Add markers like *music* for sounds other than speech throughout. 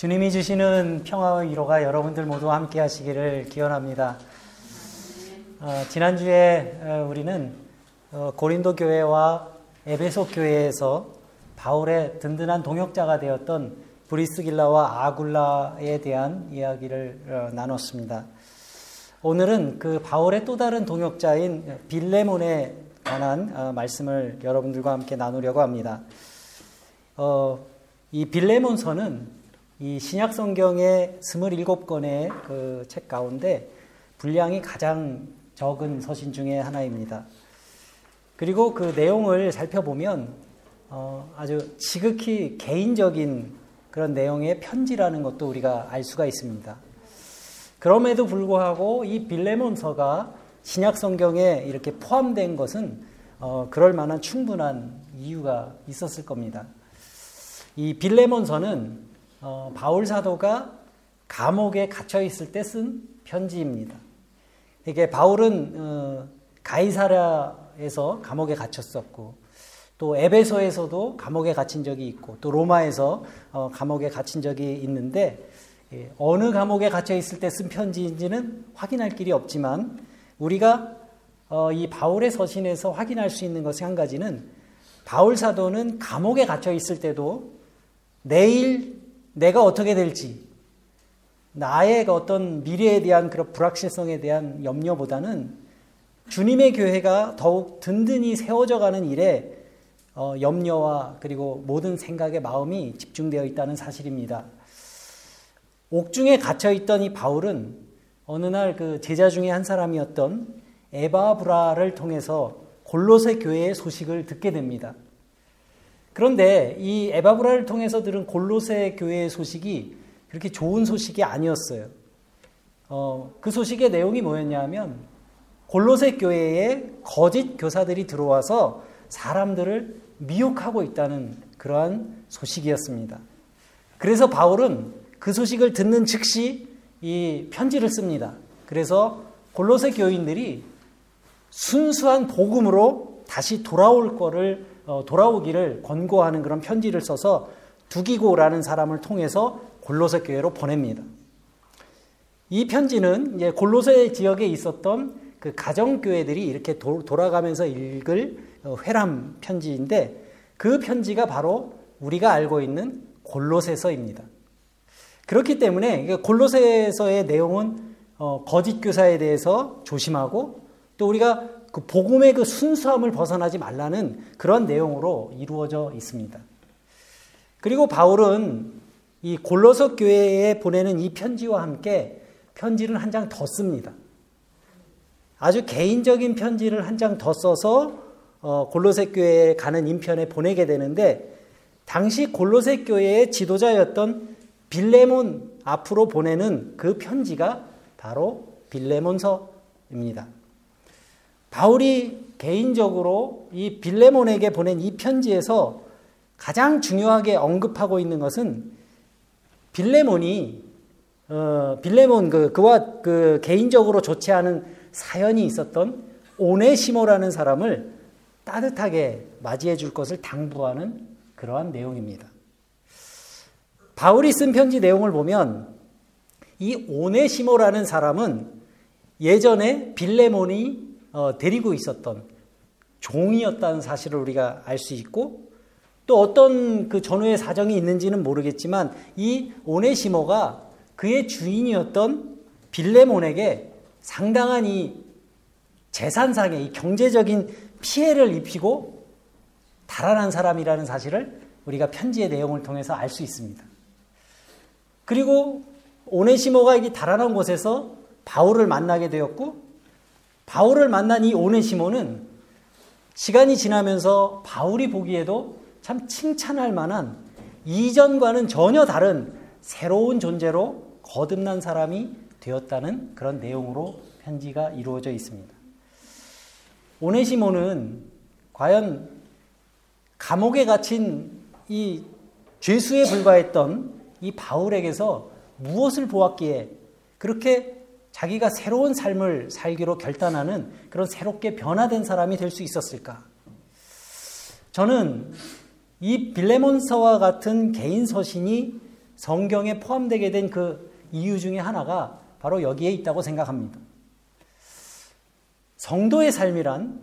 주님이 주시는 평화와 위로가 여러분들 모두 함께 하시기를 기원합니다. 어, 지난주에 어, 우리는 어, 고린도 교회와 에베소 교회에서 바울의 든든한 동역자가 되었던 브리스길라와 아굴라에 대한 이야기를 어, 나눴습니다. 오늘은 그 바울의 또 다른 동역자인 빌레몬에 관한 어, 말씀을 여러분들과 함께 나누려고 합니다. 어, 이 빌레몬서는 이 신약 성경의 27권의 그 책 가운데 분량이 가장 적은 서신 중에 하나입니다. 그리고 그 내용을 살펴보면 어, 아주 지극히 개인적인 그런 내용의 편지라는 것도 우리가 알 수가 있습니다. 그럼에도 불구하고 이 빌레몬서가 신약 성경에 이렇게 포함된 것은 어, 그럴 만한 충분한 이유가 있었을 겁니다. 이 빌레몬서는 어, 바울 사도가 감옥에 갇혀 있을 때 쓴 편지입니다. 이게 바울은 어, 가이사라에서 감옥에 갇혔었고 또 에베소에서도 감옥에 갇힌 적이 있고 또 로마에서 어, 감옥에 갇힌 적이 있는데 예, 어느 감옥에 갇혀 있을 때 쓴 편지인지는 확인할 길이 없지만 우리가 어, 이 바울의 서신에서 확인할 수 있는 것이 한 가지는 바울 사도는 감옥에 갇혀 있을 때도 내일 내가 어떻게 될지 나의 어떤 미래에 대한 그런 불확실성에 대한 염려보다는 주님의 교회가 더욱 든든히 세워져 가는 일에 어, 염려와 그리고 모든 생각의 마음이 집중되어 있다는 사실입니다. 옥중에 갇혀 있던 이 바울은 어느 날 그 제자 중에 한 사람이었던 에바브라를 통해서 골로새 교회의 소식을 듣게 됩니다. 그런데 이 에바브라를 통해서 들은 골로새 교회의 소식이 그렇게 좋은 소식이 아니었어요. 어, 그 소식의 내용이 뭐였냐면 골로새 교회에 거짓 교사들이 들어와서 사람들을 미혹하고 있다는 그러한 소식이었습니다. 그래서 바울은 그 소식을 듣는 즉시 이 편지를 씁니다. 그래서 골로새 교인들이 순수한 복음으로 다시 돌아올 거를 어, 돌아오기를 권고하는 그런 편지를 써서 두기고라는 사람을 통해서 골로새 교회로 보냅니다. 이 편지는 이제 골로새 지역에 있었던 그 가정 교회들이 이렇게 도, 돌아가면서 읽을 어, 회람 편지인데 그 편지가 바로 우리가 알고 있는 골로새서입니다. 그렇기 때문에 골로새서의 내용은 어, 거짓 교사에 대해서 조심하고 또 우리가 그 복음의 그 순수함을 벗어나지 말라는 그런 내용으로 이루어져 있습니다. 그리고 바울은 이 골로새 교회에 보내는 이 편지와 함께 편지를 한 장 더 씁니다. 아주 개인적인 편지를 한 장 더 써서 어, 골로새 교회에 가는 인편에 보내게 되는데 당시 골로새 교회의 지도자였던 빌레몬 앞으로 보내는 그 편지가 바로 빌레몬서입니다. 바울이 개인적으로 이 빌레몬에게 보낸 이 편지에서 가장 중요하게 언급하고 있는 것은 빌레몬이 어, 빌레몬 그 그와 그 개인적으로 좋지 않은 사연이 있었던 오네시모라는 사람을 따뜻하게 맞이해 줄 것을 당부하는 그러한 내용입니다. 바울이 쓴 편지 내용을 보면 이 오네시모라는 사람은 예전에 빌레몬이 어, 데리고 있었던 종이었다는 사실을 우리가 알 수 있고 또 어떤 그 전후의 사정이 있는지는 모르겠지만 이 오네시모가 그의 주인이었던 빌레몬에게 상당한 이 재산상의 이 경제적인 피해를 입히고 달아난 사람이라는 사실을 우리가 편지의 내용을 통해서 알 수 있습니다. 그리고 오네시모가 이 달아난 곳에서 바울을 만나게 되었고 바울을 만난 이 오네시모는 시간이 지나면서 바울이 보기에도 참 칭찬할 만한 이전과는 전혀 다른 새로운 존재로 거듭난 사람이 되었다는 그런 내용으로 편지가 이루어져 있습니다. 오네시모는 과연 감옥에 갇힌 이 죄수에 불과했던 이 바울에게서 무엇을 보았기에 그렇게 자기가 새로운 삶을 살기로 결단하는 그런 새롭게 변화된 사람이 될 수 있었을까? 저는 이 빌레몬서와 같은 개인 서신이 성경에 포함되게 된 그 이유 중에 하나가 바로 여기에 있다고 생각합니다. 성도의 삶이란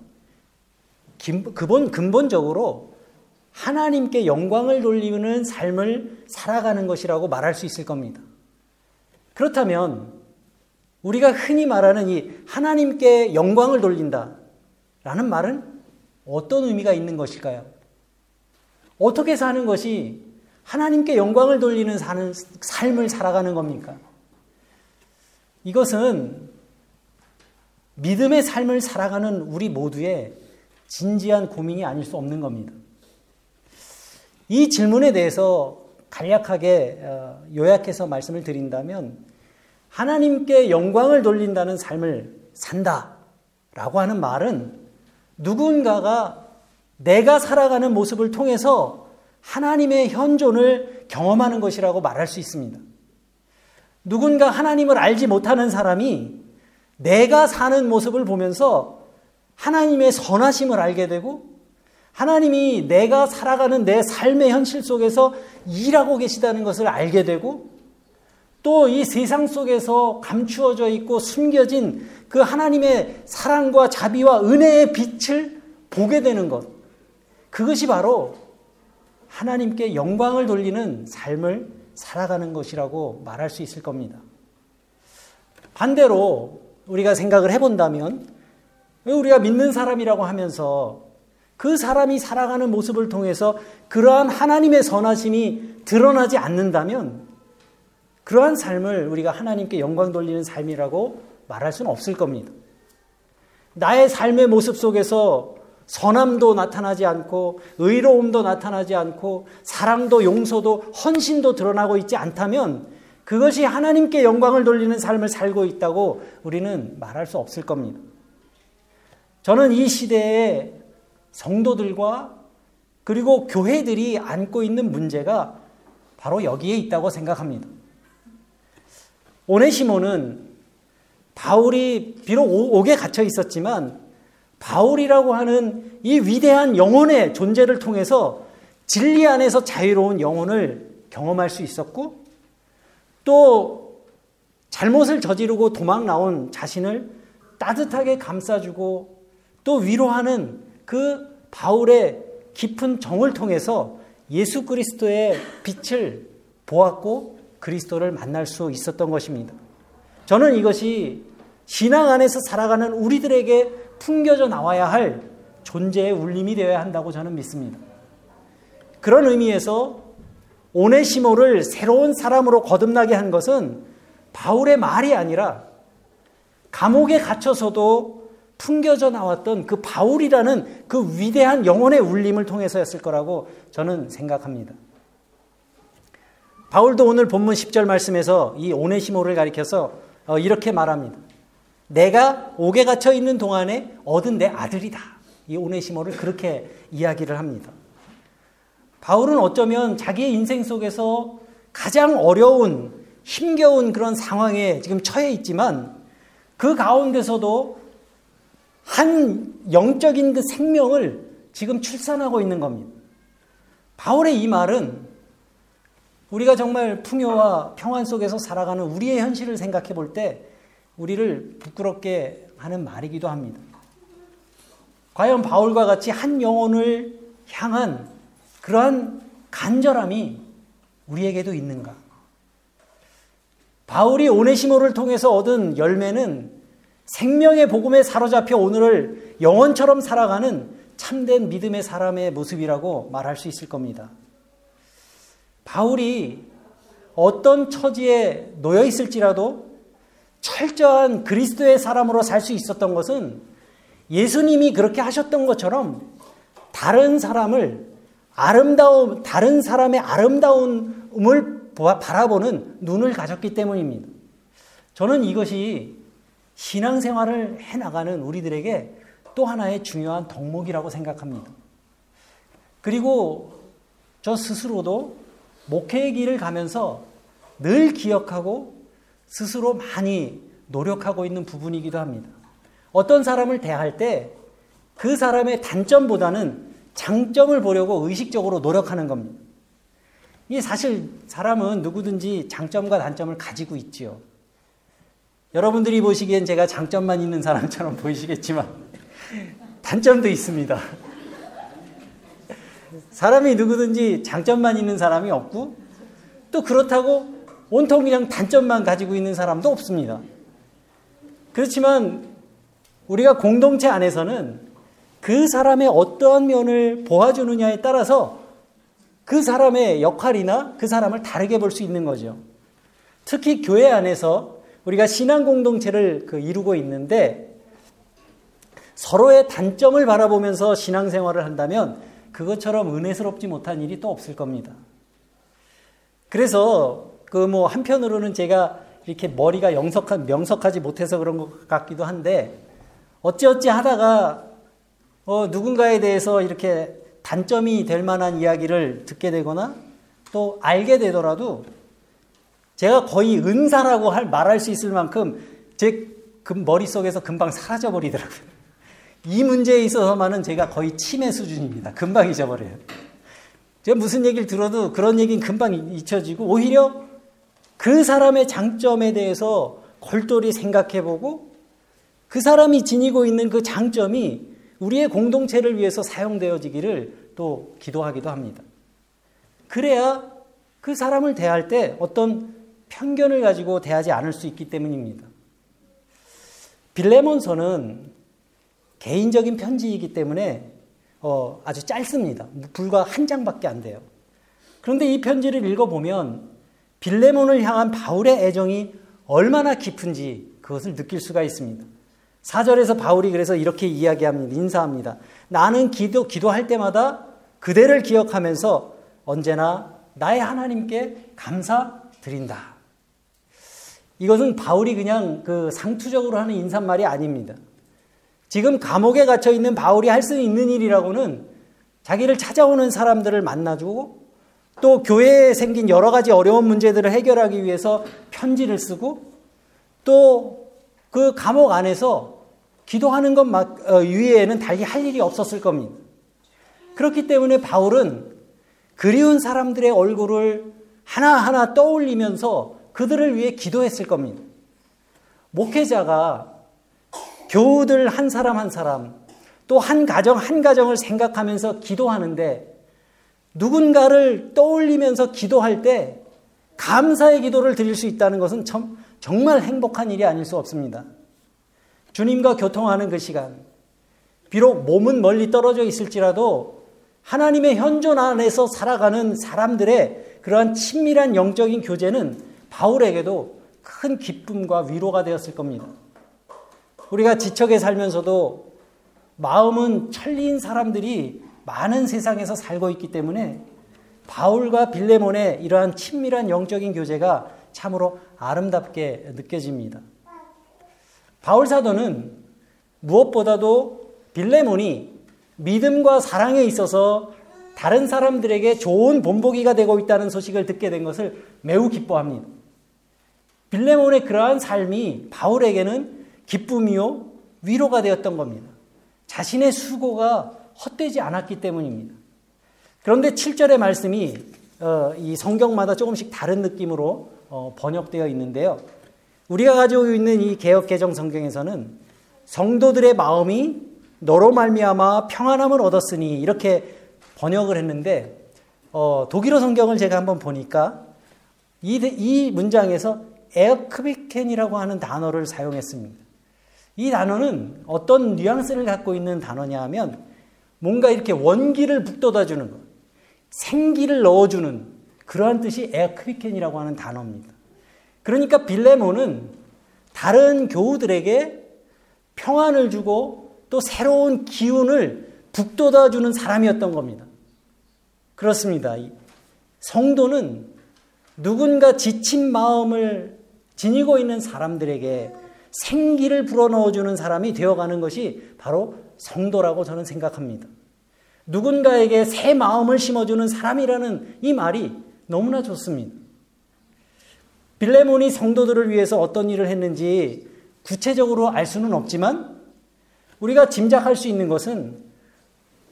근본, 근본적으로 하나님께 영광을 돌리는 삶을 살아가는 것이라고 말할 수 있을 겁니다. 그렇다면 우리가 흔히 말하는 이 하나님께 영광을 돌린다 라는 말은 어떤 의미가 있는 것일까요? 어떻게 사는 것이 하나님께 영광을 돌리는 사는 삶을 살아가는 겁니까? 이것은 믿음의 삶을 살아가는 우리 모두의 진지한 고민이 아닐 수 없는 겁니다. 이 질문에 대해서 간략하게 어, 요약해서 말씀을 드린다면 하나님께 영광을 돌린다는 삶을 산다 라고 하는 말은 누군가가 내가 살아가는 모습을 통해서 하나님의 현존을 경험하는 것이라고 말할 수 있습니다. 누군가 하나님을 알지 못하는 사람이 내가 사는 모습을 보면서 하나님의 선하심을 알게 되고 하나님이 내가 살아가는 내 삶의 현실 속에서 일하고 계시다는 것을 알게 되고 또 이 세상 속에서 감추어져 있고 숨겨진 그 하나님의 사랑과 자비와 은혜의 빛을 보게 되는 것. 그것이 바로 하나님께 영광을 돌리는 삶을 살아가는 것이라고 말할 수 있을 겁니다. 반대로 우리가 생각을 해본다면 우리가 믿는 사람이라고 하면서 그 사람이 살아가는 모습을 통해서 그러한 하나님의 선하심이 드러나지 않는다면 그러한 삶을 우리가 하나님께 영광 돌리는 삶이라고 말할 수는 없을 겁니다. 나의 삶의 모습 속에서 선함도 나타나지 않고 의로움도 나타나지 않고 사랑도 용서도 헌신도 드러나고 있지 않다면 그것이 하나님께 영광을 돌리는 삶을 살고 있다고 우리는 말할 수 없을 겁니다. 저는 이 시대에 성도들과 그리고 교회들이 안고 있는 문제가 바로 여기에 있다고 생각합니다. 오네시모는 바울이 비록 옥에 갇혀 있었지만 바울이라고 하는 이 위대한 영혼의 존재를 통해서 진리 안에서 자유로운 영혼을 경험할 수 있었고 또 잘못을 저지르고 도망 나온 자신을 따뜻하게 감싸주고 또 위로하는 그 바울의 깊은 정을 통해서 예수 그리스도의 빛을 보았고 그리스도를 만날 수 있었던 것입니다. 저는 이것이 신앙 안에서 살아가는 우리들에게 풍겨져 나와야 할 존재의 울림이 되어야 한다고 저는 믿습니다. 그런 의미에서 오네시모를 새로운 사람으로 거듭나게 한 것은 바울의 말이 아니라 감옥에 갇혀서도 풍겨져 나왔던 그 바울이라는 그 위대한 영혼의 울림을 통해서였을 거라고 저는 생각합니다. 바울도 오늘 본문 10절 말씀에서 이 오네시모를 가리켜서 어, 이렇게 말합니다. 내가 옥에 갇혀 있는 동안에 얻은 내 아들이다. 이 오네시모를 그렇게 이야기를 합니다. 바울은 어쩌면 자기의 인생 속에서 가장 어려운 힘겨운 그런 상황에 지금 처해 있지만 그 가운데서도 한 영적인 그 생명을 지금 출산하고 있는 겁니다. 바울의 이 말은 우리가 정말 풍요와 평안 속에서 살아가는 우리의 현실을 생각해 볼 때 우리를 부끄럽게 하는 말이기도 합니다. 과연 바울과 같이 한 영혼을 향한 그러한 간절함이 우리에게도 있는가? 바울이 오네시모를 통해서 얻은 열매는 생명의 복음에 사로잡혀 오늘을 영원처럼 살아가는 참된 믿음의 사람의 모습이라고 말할 수 있을 겁니다. 바울이 어떤 처지에 놓여 있을지라도 철저한 그리스도의 사람으로 살 수 있었던 것은 예수님이 그렇게 하셨던 것처럼 다른 사람을 아름다움, 다른 사람의 아름다움을 바라보는 눈을 가졌기 때문입니다. 저는 이것이 신앙생활을 해나가는 우리들에게 또 하나의 중요한 덕목이라고 생각합니다. 그리고 저 스스로도 목회의 길을 가면서 늘 기억하고 스스로 많이 노력하고 있는 부분이기도 합니다. 어떤 사람을 대할 때 그 사람의 단점보다는 장점을 보려고 의식적으로 노력하는 겁니다. 이 사실 사람은 누구든지 장점과 단점을 가지고 있지요. 여러분들이 보시기엔 제가 장점만 있는 사람처럼 *laughs* 보이시겠지만 단점도 있습니다. 사람이 누구든지 장점만 있는 사람이 없고 또 그렇다고 온통 그냥 단점만 가지고 있는 사람도 없습니다. 그렇지만 우리가 공동체 안에서는 그 사람의 어떠한 면을 보아주느냐에 따라서 그 사람의 역할이나 그 사람을 다르게 볼 수 있는 거죠. 특히 교회 안에서 우리가 신앙 공동체를 그 이루고 있는데 서로의 단점을 바라보면서 신앙생활을 한다면 그것처럼 은혜스럽지 못한 일이 또 없을 겁니다. 그래서 그 뭐 한편으로는 제가 이렇게 머리가 영석한 명석하지 못해서 그런 것 같기도 한데 어찌어찌 하다가 어 누군가에 대해서 이렇게 단점이 될 만한 이야기를 듣게 되거나 또 알게 되더라도 제가 거의 은사라고 할, 말할 수 있을 만큼 제 머릿속에서 금방 사라져 버리더라고요. 이 문제에 있어서만은 제가 거의 치매 수준입니다. 금방 잊어버려요. 제가 무슨 얘기를 들어도 그런 얘기는 금방 잊혀지고 오히려 그 사람의 장점에 대해서 골똘히 생각해보고 그 사람이 지니고 있는 그 장점이 우리의 공동체를 위해서 사용되어지기를 또 기도하기도 합니다. 그래야 그 사람을 대할 때 어떤 편견을 가지고 대하지 않을 수 있기 때문입니다. 빌레몬서는 개인적인 편지이기 때문에 어, 아주 짧습니다. 불과 한 장밖에 안 돼요. 그런데 이 편지를 읽어보면 빌레몬을 향한 바울의 애정이 얼마나 깊은지 그것을 느낄 수가 있습니다. 4절에서 바울이 그래서 이렇게 이야기합니다. 인사합니다. 나는 기도, 기도할 때마다 그대를 기억하면서 언제나 나의 하나님께 감사드린다. 이것은 바울이 그냥 그 상투적으로 하는 인사말이 아닙니다. 지금 감옥에 갇혀 있는 바울이 할 수 있는 일이라고는 자기를 찾아오는 사람들을 만나주고 또 교회에 생긴 여러 가지 어려운 문제들을 해결하기 위해서 편지를 쓰고 또 그 감옥 안에서 기도하는 것 어, 위에는 달리 할 일이 없었을 겁니다. 그렇기 때문에 바울은 그리운 사람들의 얼굴을 하나하나 떠올리면서 그들을 위해 기도했을 겁니다. 목회자가 교우들 한 사람 한 사람, 또 한 가정 한 가정을 생각하면서 기도하는데 누군가를 떠올리면서 기도할 때 감사의 기도를 드릴 수 있다는 것은 참, 정말 행복한 일이 아닐 수 없습니다. 주님과 교통하는 그 시간, 비록 몸은 멀리 떨어져 있을지라도 하나님의 현존 안에서 살아가는 사람들의 그러한 친밀한 영적인 교제는 바울에게도 큰 기쁨과 위로가 되었을 겁니다. 우리가 지척에 살면서도 마음은 천리인 사람들이 많은 세상에서 살고 있기 때문에 바울과 빌레몬의 이러한 친밀한 영적인 교제가 참으로 아름답게 느껴집니다. 바울 사도는 무엇보다도 빌레몬이 믿음과 사랑에 있어서 다른 사람들에게 좋은 본보기가 되고 있다는 소식을 듣게 된 것을 매우 기뻐합니다. 빌레몬의 그러한 삶이 바울에게는 기쁨이요 위로가 되었던 겁니다. 자신의 수고가 헛되지 않았기 때문입니다. 그런데 7절의 말씀이 어, 이 성경마다 조금씩 다른 느낌으로 어, 번역되어 있는데요. 우리가 가지고 있는 이 개혁 개정 성경에서는 성도들의 마음이 너로 말미암아 평안함을 얻었으니 이렇게 번역을 했는데 어, 독일어 성경을 제가 한번 보니까 이, 이 문장에서 에어크비켄이라고 하는 단어를 사용했습니다. 이 단어는 어떤 뉘앙스를 갖고 있는 단어냐 하면 뭔가 이렇게 원기를 북돋아주는 것, 생기를 넣어주는 그러한 뜻이 에어크비켄이라고 하는 단어입니다. 그러니까 빌레몬은 다른 교우들에게 평안을 주고 또 새로운 기운을 북돋아주는 사람이었던 겁니다. 그렇습니다. 성도는 누군가 지친 마음을 지니고 있는 사람들에게 생기를 불어넣어주는 사람이 되어가는 것이 바로 성도라고 저는 생각합니다. 누군가에게 새 마음을 심어주는 사람이라는 이 말이 너무나 좋습니다. 빌레몬이 성도들을 위해서 어떤 일을 했는지 구체적으로 알 수는 없지만 우리가 짐작할 수 있는 것은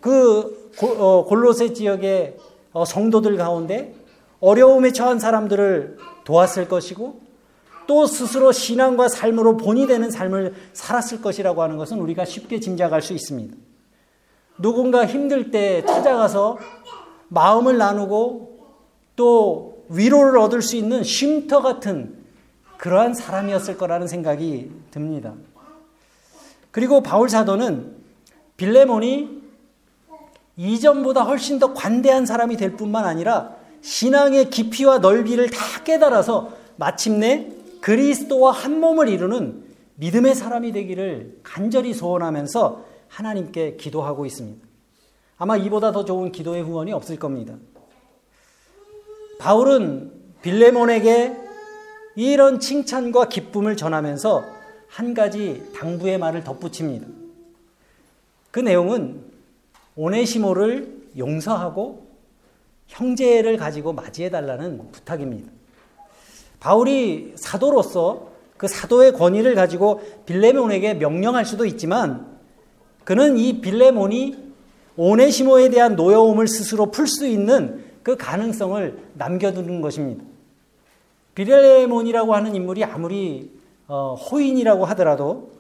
그 어, 골로새 지역의 어, 성도들 가운데 어려움에 처한 사람들을 도왔을 것이고 또 스스로 신앙과 삶으로 본이 되는 삶을 살았을 것이라고 하는 것은 우리가 쉽게 짐작할 수 있습니다. 누군가 힘들 때 찾아가서 마음을 나누고 또 위로를 얻을 수 있는 쉼터 같은 그러한 사람이었을 거라는 생각이 듭니다. 그리고 바울 사도는 빌레몬이 이전보다 훨씬 더 관대한 사람이 될 뿐만 아니라 신앙의 깊이와 넓이를 다 깨달아서 마침내 그리스도와 한 몸을 이루는 믿음의 사람이 되기를 간절히 소원하면서 하나님께 기도하고 있습니다. 아마 이보다 더 좋은 기도의 후원이 없을 겁니다. 바울은 빌레몬에게 이런 칭찬과 기쁨을 전하면서 한 가지 당부의 말을 덧붙입니다. 그 내용은 오네시모를 용서하고 형제를 가지고 맞이해 달라는 부탁입니다. 바울이 사도로서 그 사도의 권위를 가지고 빌레몬에게 명령할 수도 있지만 그는 이 빌레몬이 오네시모에 대한 노여움을 스스로 풀 수 있는 그 가능성을 남겨두는 것입니다. 빌레몬이라고 하는 인물이 아무리 어, 호인이라고 하더라도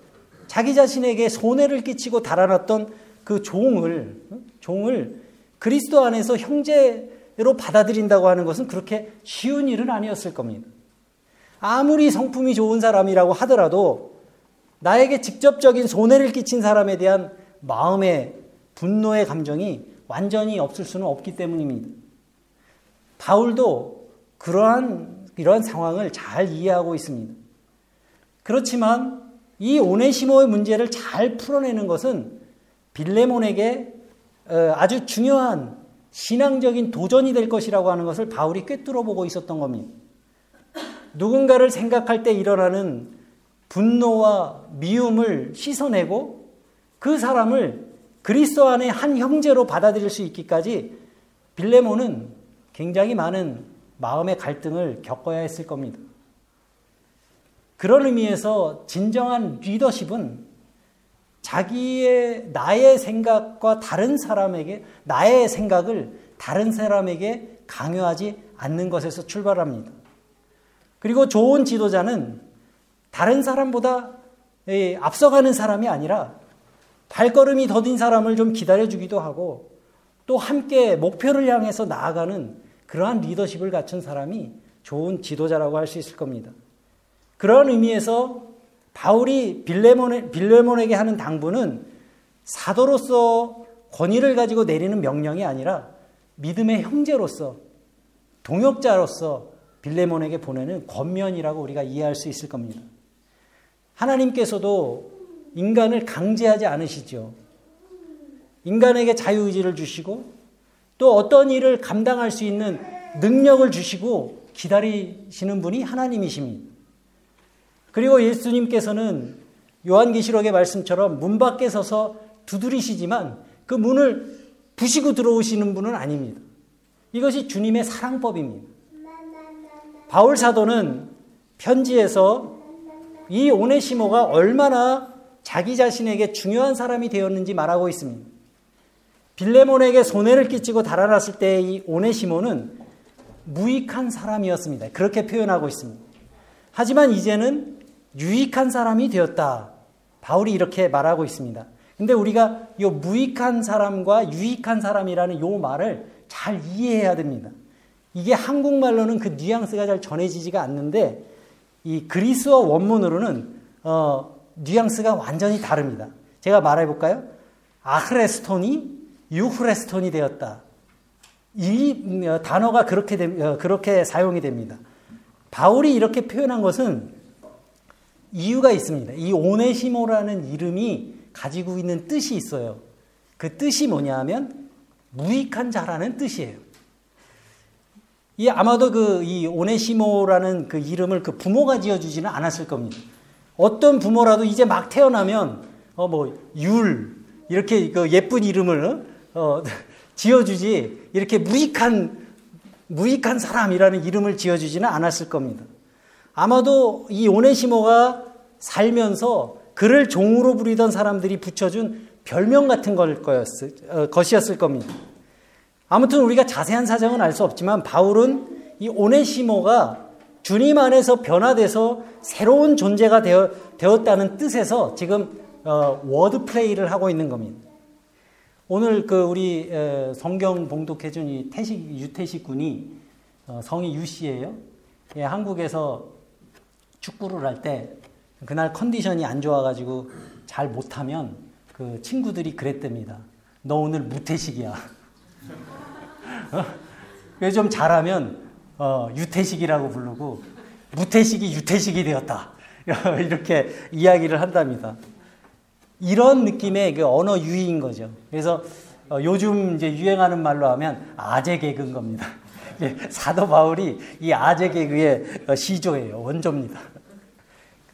자기 자신에게 손해를 끼치고 달아났던 그 종을 종을 그리스도 안에서 형제로 받아들인다고 하는 것은 그렇게 쉬운 일은 아니었을 겁니다. 아무리 성품이 좋은 사람이라고 하더라도 나에게 직접적인 손해를 끼친 사람에 대한 마음의 분노의 감정이 완전히 없을 수는 없기 때문입니다. 바울도 그러한 이러한 상황을 잘 이해하고 있습니다. 그렇지만 이 오네시모의 문제를 잘 풀어내는 것은 빌레몬에게 어, 아주 중요한 신앙적인 도전이 될 것이라고 하는 것을 바울이 꿰뚫어 보고 있었던 겁니다. 누군가를 생각할 때 일어나는 분노와 미움을 씻어내고 그 사람을 그리스도 안에 한 형제로 받아들일 수 있기까지 빌레몬은 굉장히 많은 마음의 갈등을 겪어야 했을 겁니다. 그런 의미에서 진정한 리더십은 자기의 나의 생각과 다른 사람에게 나의 생각을 다른 사람에게 강요하지 않는 것에서 출발합니다. 그리고 좋은 지도자는 다른 사람보다 앞서가는 사람이 아니라 발걸음이 더딘 사람을 좀 기다려주기도 하고 또 함께 목표를 향해서 나아가는 그러한 리더십을 갖춘 사람이 좋은 지도자라고 할 수 있을 겁니다. 그런 의미에서 바울이 빌레몬에, 빌레몬에게 하는 당부는 사도로서 권위를 가지고 내리는 명령이 아니라 믿음의 형제로서 동역자로서 빌레몬에게 보내는 권면이라고 우리가 이해할 수 있을 겁니다. 하나님께서도 인간을 강제하지 않으시죠. 인간에게 자유의지를 주시고 또 어떤 일을 감당할 수 있는 능력을 주시고 기다리시는 분이 하나님이십니다. 그리고 예수님께서는 요한계시록의 말씀처럼 문 밖에 서서 두드리시지만 그 문을 부시고 들어오시는 분은 아닙니다. 이것이 주님의 사랑법입니다. 바울 사도는 편지에서 이 오네시모가 얼마나 자기 자신에게 중요한 사람이 되었는지 말하고 있습니다. 빌레몬에게 손해를 끼치고 달아났을 때 이 오네시모는 무익한 사람이었습니다. 그렇게 표현하고 있습니다. 하지만 이제는 유익한 사람이 되었다. 바울이 이렇게 말하고 있습니다. 근데 우리가 이 무익한 사람과 유익한 사람이라는 이 말을 잘 이해해야 됩니다. 이게 한국말로는 그 뉘앙스가 잘 전해지지가 않는데 이 그리스어 원문으로는 어, 뉘앙스가 완전히 다릅니다. 제가 말해 볼까요? 아흐레스톤이 유흐레스톤이 되었다. 이 어, 단어가 그렇게 어, 그렇게 사용이 됩니다. 바울이 이렇게 표현한 것은 이유가 있습니다. 이 오네시모라는 이름이 가지고 있는 뜻이 있어요. 그 뜻이 뭐냐면 무익한 자라는 뜻이에요. 이 아마도 그 이 오네시모라는 그 이름을 그 부모가 지어주지는 않았을 겁니다. 어떤 부모라도 이제 막 태어나면 어 뭐 율 이렇게 그 예쁜 이름을 *laughs* 어 지어주지 이렇게 무익한 무익한 사람이라는 이름을 지어주지는 않았을 겁니다. 아마도 이 오네시모가 살면서 그를 종으로 부리던 사람들이 붙여준 별명 같은 걸 거였을, 어, 것이었을 겁니다. 아무튼 우리가 자세한 사정은 알 수 없지만 바울은 이 오네시모가 주님 안에서 변화돼서 새로운 존재가 되어, 되었다는 뜻에서 지금 어, word play를 하고 있는 겁니다. 오늘 그 우리 에, 성경 봉독해준 이 태식 유태식 군이 어, 성이 유 씨예요. 예, 한국에서 축구를 할 때 그날 컨디션이 안 좋아가지고 잘 못하면 그 친구들이 그랬답니다. 너 오늘 무태식이야. 어? 좀 잘하면 어, 유태식이라고 부르고 무태식이 유태식이 되었다. *laughs* 이렇게 이야기를 한답니다. 이런 느낌의 그 언어 유희인 거죠. 그래서 어, 요즘 이제 유행하는 말로 하면 아재 개그인 겁니다. *laughs* 사도 바울이 이 아재 개그의 어, 시조예요. 원조입니다.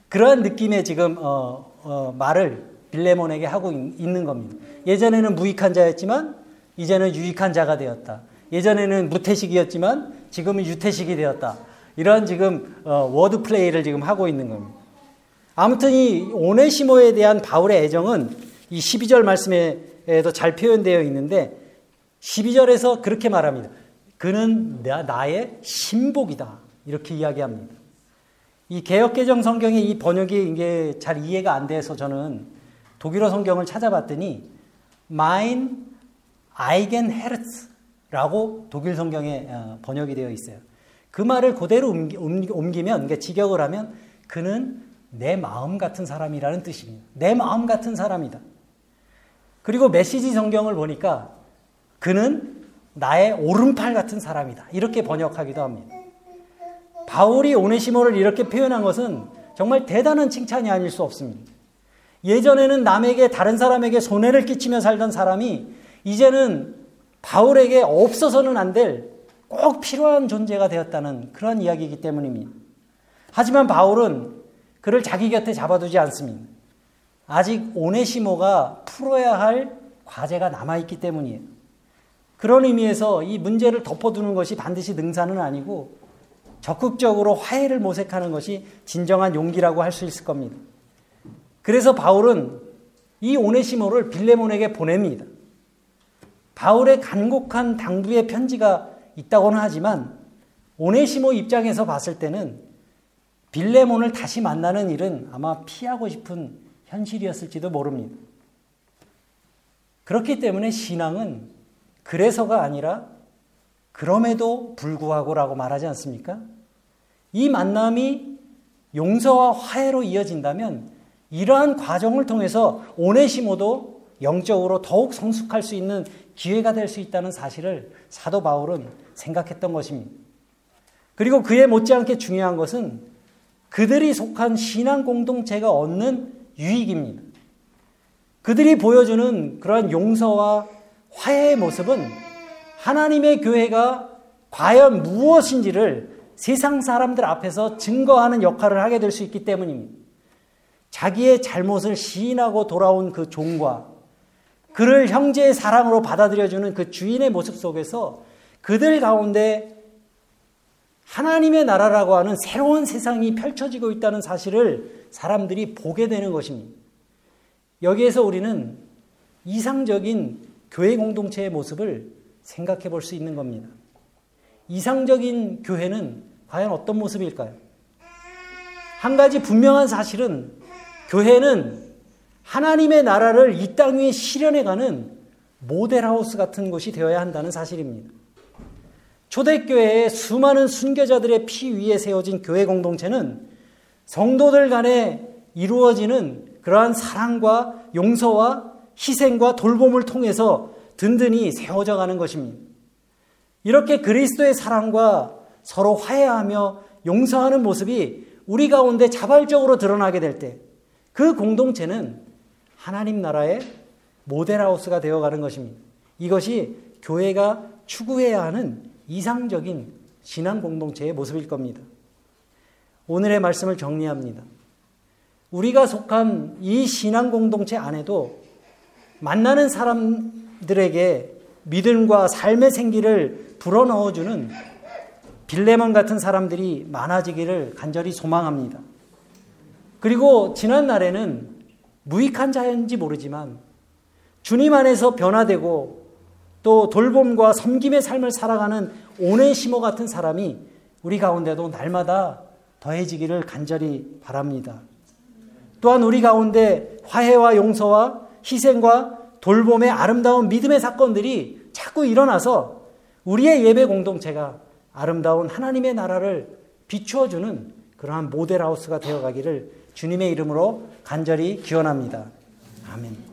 그러한 느낌의 지금 어, 어, 말을 빌레몬에게 하고 있는 겁니다. 예전에는 무익한 자였지만 이제는 유익한 자가 되었다. 예전에는 무태식이었지만 지금은 유태식이 되었다. 이런 지금 어, word play를 지금 하고 있는 겁니다. 아무튼 이 오네시모에 대한 바울의 애정은 이 12절 말씀에도 잘 표현되어 있는데 12절에서 그렇게 말합니다. 그는 나의 신복이다. 이렇게 이야기합니다. 이 개혁개정 성경의 이 번역이 이게 잘 이해가 안 돼서 저는 독일어 성경을 찾아봤더니 mein Eigenherz 라고 독일 성경에 어, 번역이 되어 있어요. 그 말을 그대로 옮기면, 그러니까 직역을 하면 그는 내 마음 같은 사람이라는 뜻입니다. 내 마음 같은 사람이다. 그리고 메시지 성경을 보니까 그는 나의 오른팔 같은 사람이다. 이렇게 번역하기도 합니다. 바울이 오네시모를 이렇게 표현한 것은 정말 대단한 칭찬이 아닐 수 없습니다. 예전에는 남에게 다른 사람에게 손해를 끼치며 살던 사람이 이제는 바울에게 없어서는 안 될 꼭 필요한 존재가 되었다는 그런 이야기이기 때문입니다. 하지만 바울은 그를 자기 곁에 잡아두지 않습니다. 아직 오네시모가 풀어야 할 과제가 남아있기 때문이에요. 그런 의미에서 이 문제를 덮어두는 것이 반드시 능사는 아니고 적극적으로 화해를 모색하는 것이 진정한 용기라고 할 수 있을 겁니다. 그래서 바울은 이 오네시모를 빌레몬에게 보냅니다. 바울의 간곡한 당부의 편지가 있다고는 하지만 오네시모 입장에서 봤을 때는 빌레몬을 다시 만나는 일은 아마 피하고 싶은 현실이었을지도 모릅니다. 그렇기 때문에 신앙은 그래서가 아니라 그럼에도 불구하고라고 말하지 않습니까? 이 만남이 용서와 화해로 이어진다면 이러한 과정을 통해서 오네시모도 영적으로 더욱 성숙할 수 있는 기회가 될 수 있다는 사실을 사도 바울은 생각했던 것입니다. 그리고 그에 못지않게 중요한 것은 그들이 속한 신앙 공동체가 얻는 유익입니다. 그들이 보여주는 그러한 용서와 화해의 모습은 하나님의 교회가 과연 무엇인지를 세상 사람들 앞에서 증거하는 역할을 하게 될 수 있기 때문입니다. 자기의 잘못을 시인하고 돌아온 그 종과 그를 형제의 사랑으로 받아들여주는 그 주인의 모습 속에서 그들 가운데 하나님의 나라라고 하는 새로운 세상이 펼쳐지고 있다는 사실을 사람들이 보게 되는 것입니다. 여기에서 우리는 이상적인 교회 공동체의 모습을 생각해 볼 수 있는 겁니다. 이상적인 교회는 과연 어떤 모습일까요? 한 가지 분명한 사실은 교회는 하나님의 나라를 이 땅 위에 실현해가는 모델하우스 같은 곳이 되어야 한다는 사실입니다. 초대교회의 수많은 순교자들의 피 위에 세워진 교회 공동체는 성도들 간에 이루어지는 그러한 사랑과 용서와 희생과 돌봄을 통해서 든든히 세워져 가는 것입니다. 이렇게 그리스도의 사랑과 서로 화해하며 용서하는 모습이 우리 가운데 자발적으로 드러나게 될 때 그 공동체는 하나님 나라의 모델하우스가 되어가는 것입니다. 이것이 교회가 추구해야 하는 이상적인 신앙 공동체의 모습일 겁니다. 오늘의 말씀을 정리합니다. 우리가 속한 이 신앙 공동체 안에도 만나는 사람들에게 믿음과 삶의 생기를 불어넣어주는 빌레몬 같은 사람들이 많아지기를 간절히 소망합니다. 그리고 지난 날에는 무익한 자인지 모르지만 주님 안에서 변화되고 또 돌봄과 섬김의 삶을 살아가는 오네시모 같은 사람이 우리 가운데도 날마다 더해지기를 간절히 바랍니다. 또한 우리 가운데 화해와 용서와 희생과 돌봄의 아름다운 믿음의 사건들이 자꾸 일어나서 우리의 예배 공동체가 아름다운 하나님의 나라를 비추어주는 그러한 모델하우스가 되어가기를 주님의 이름으로 간절히 기원합니다. 아멘.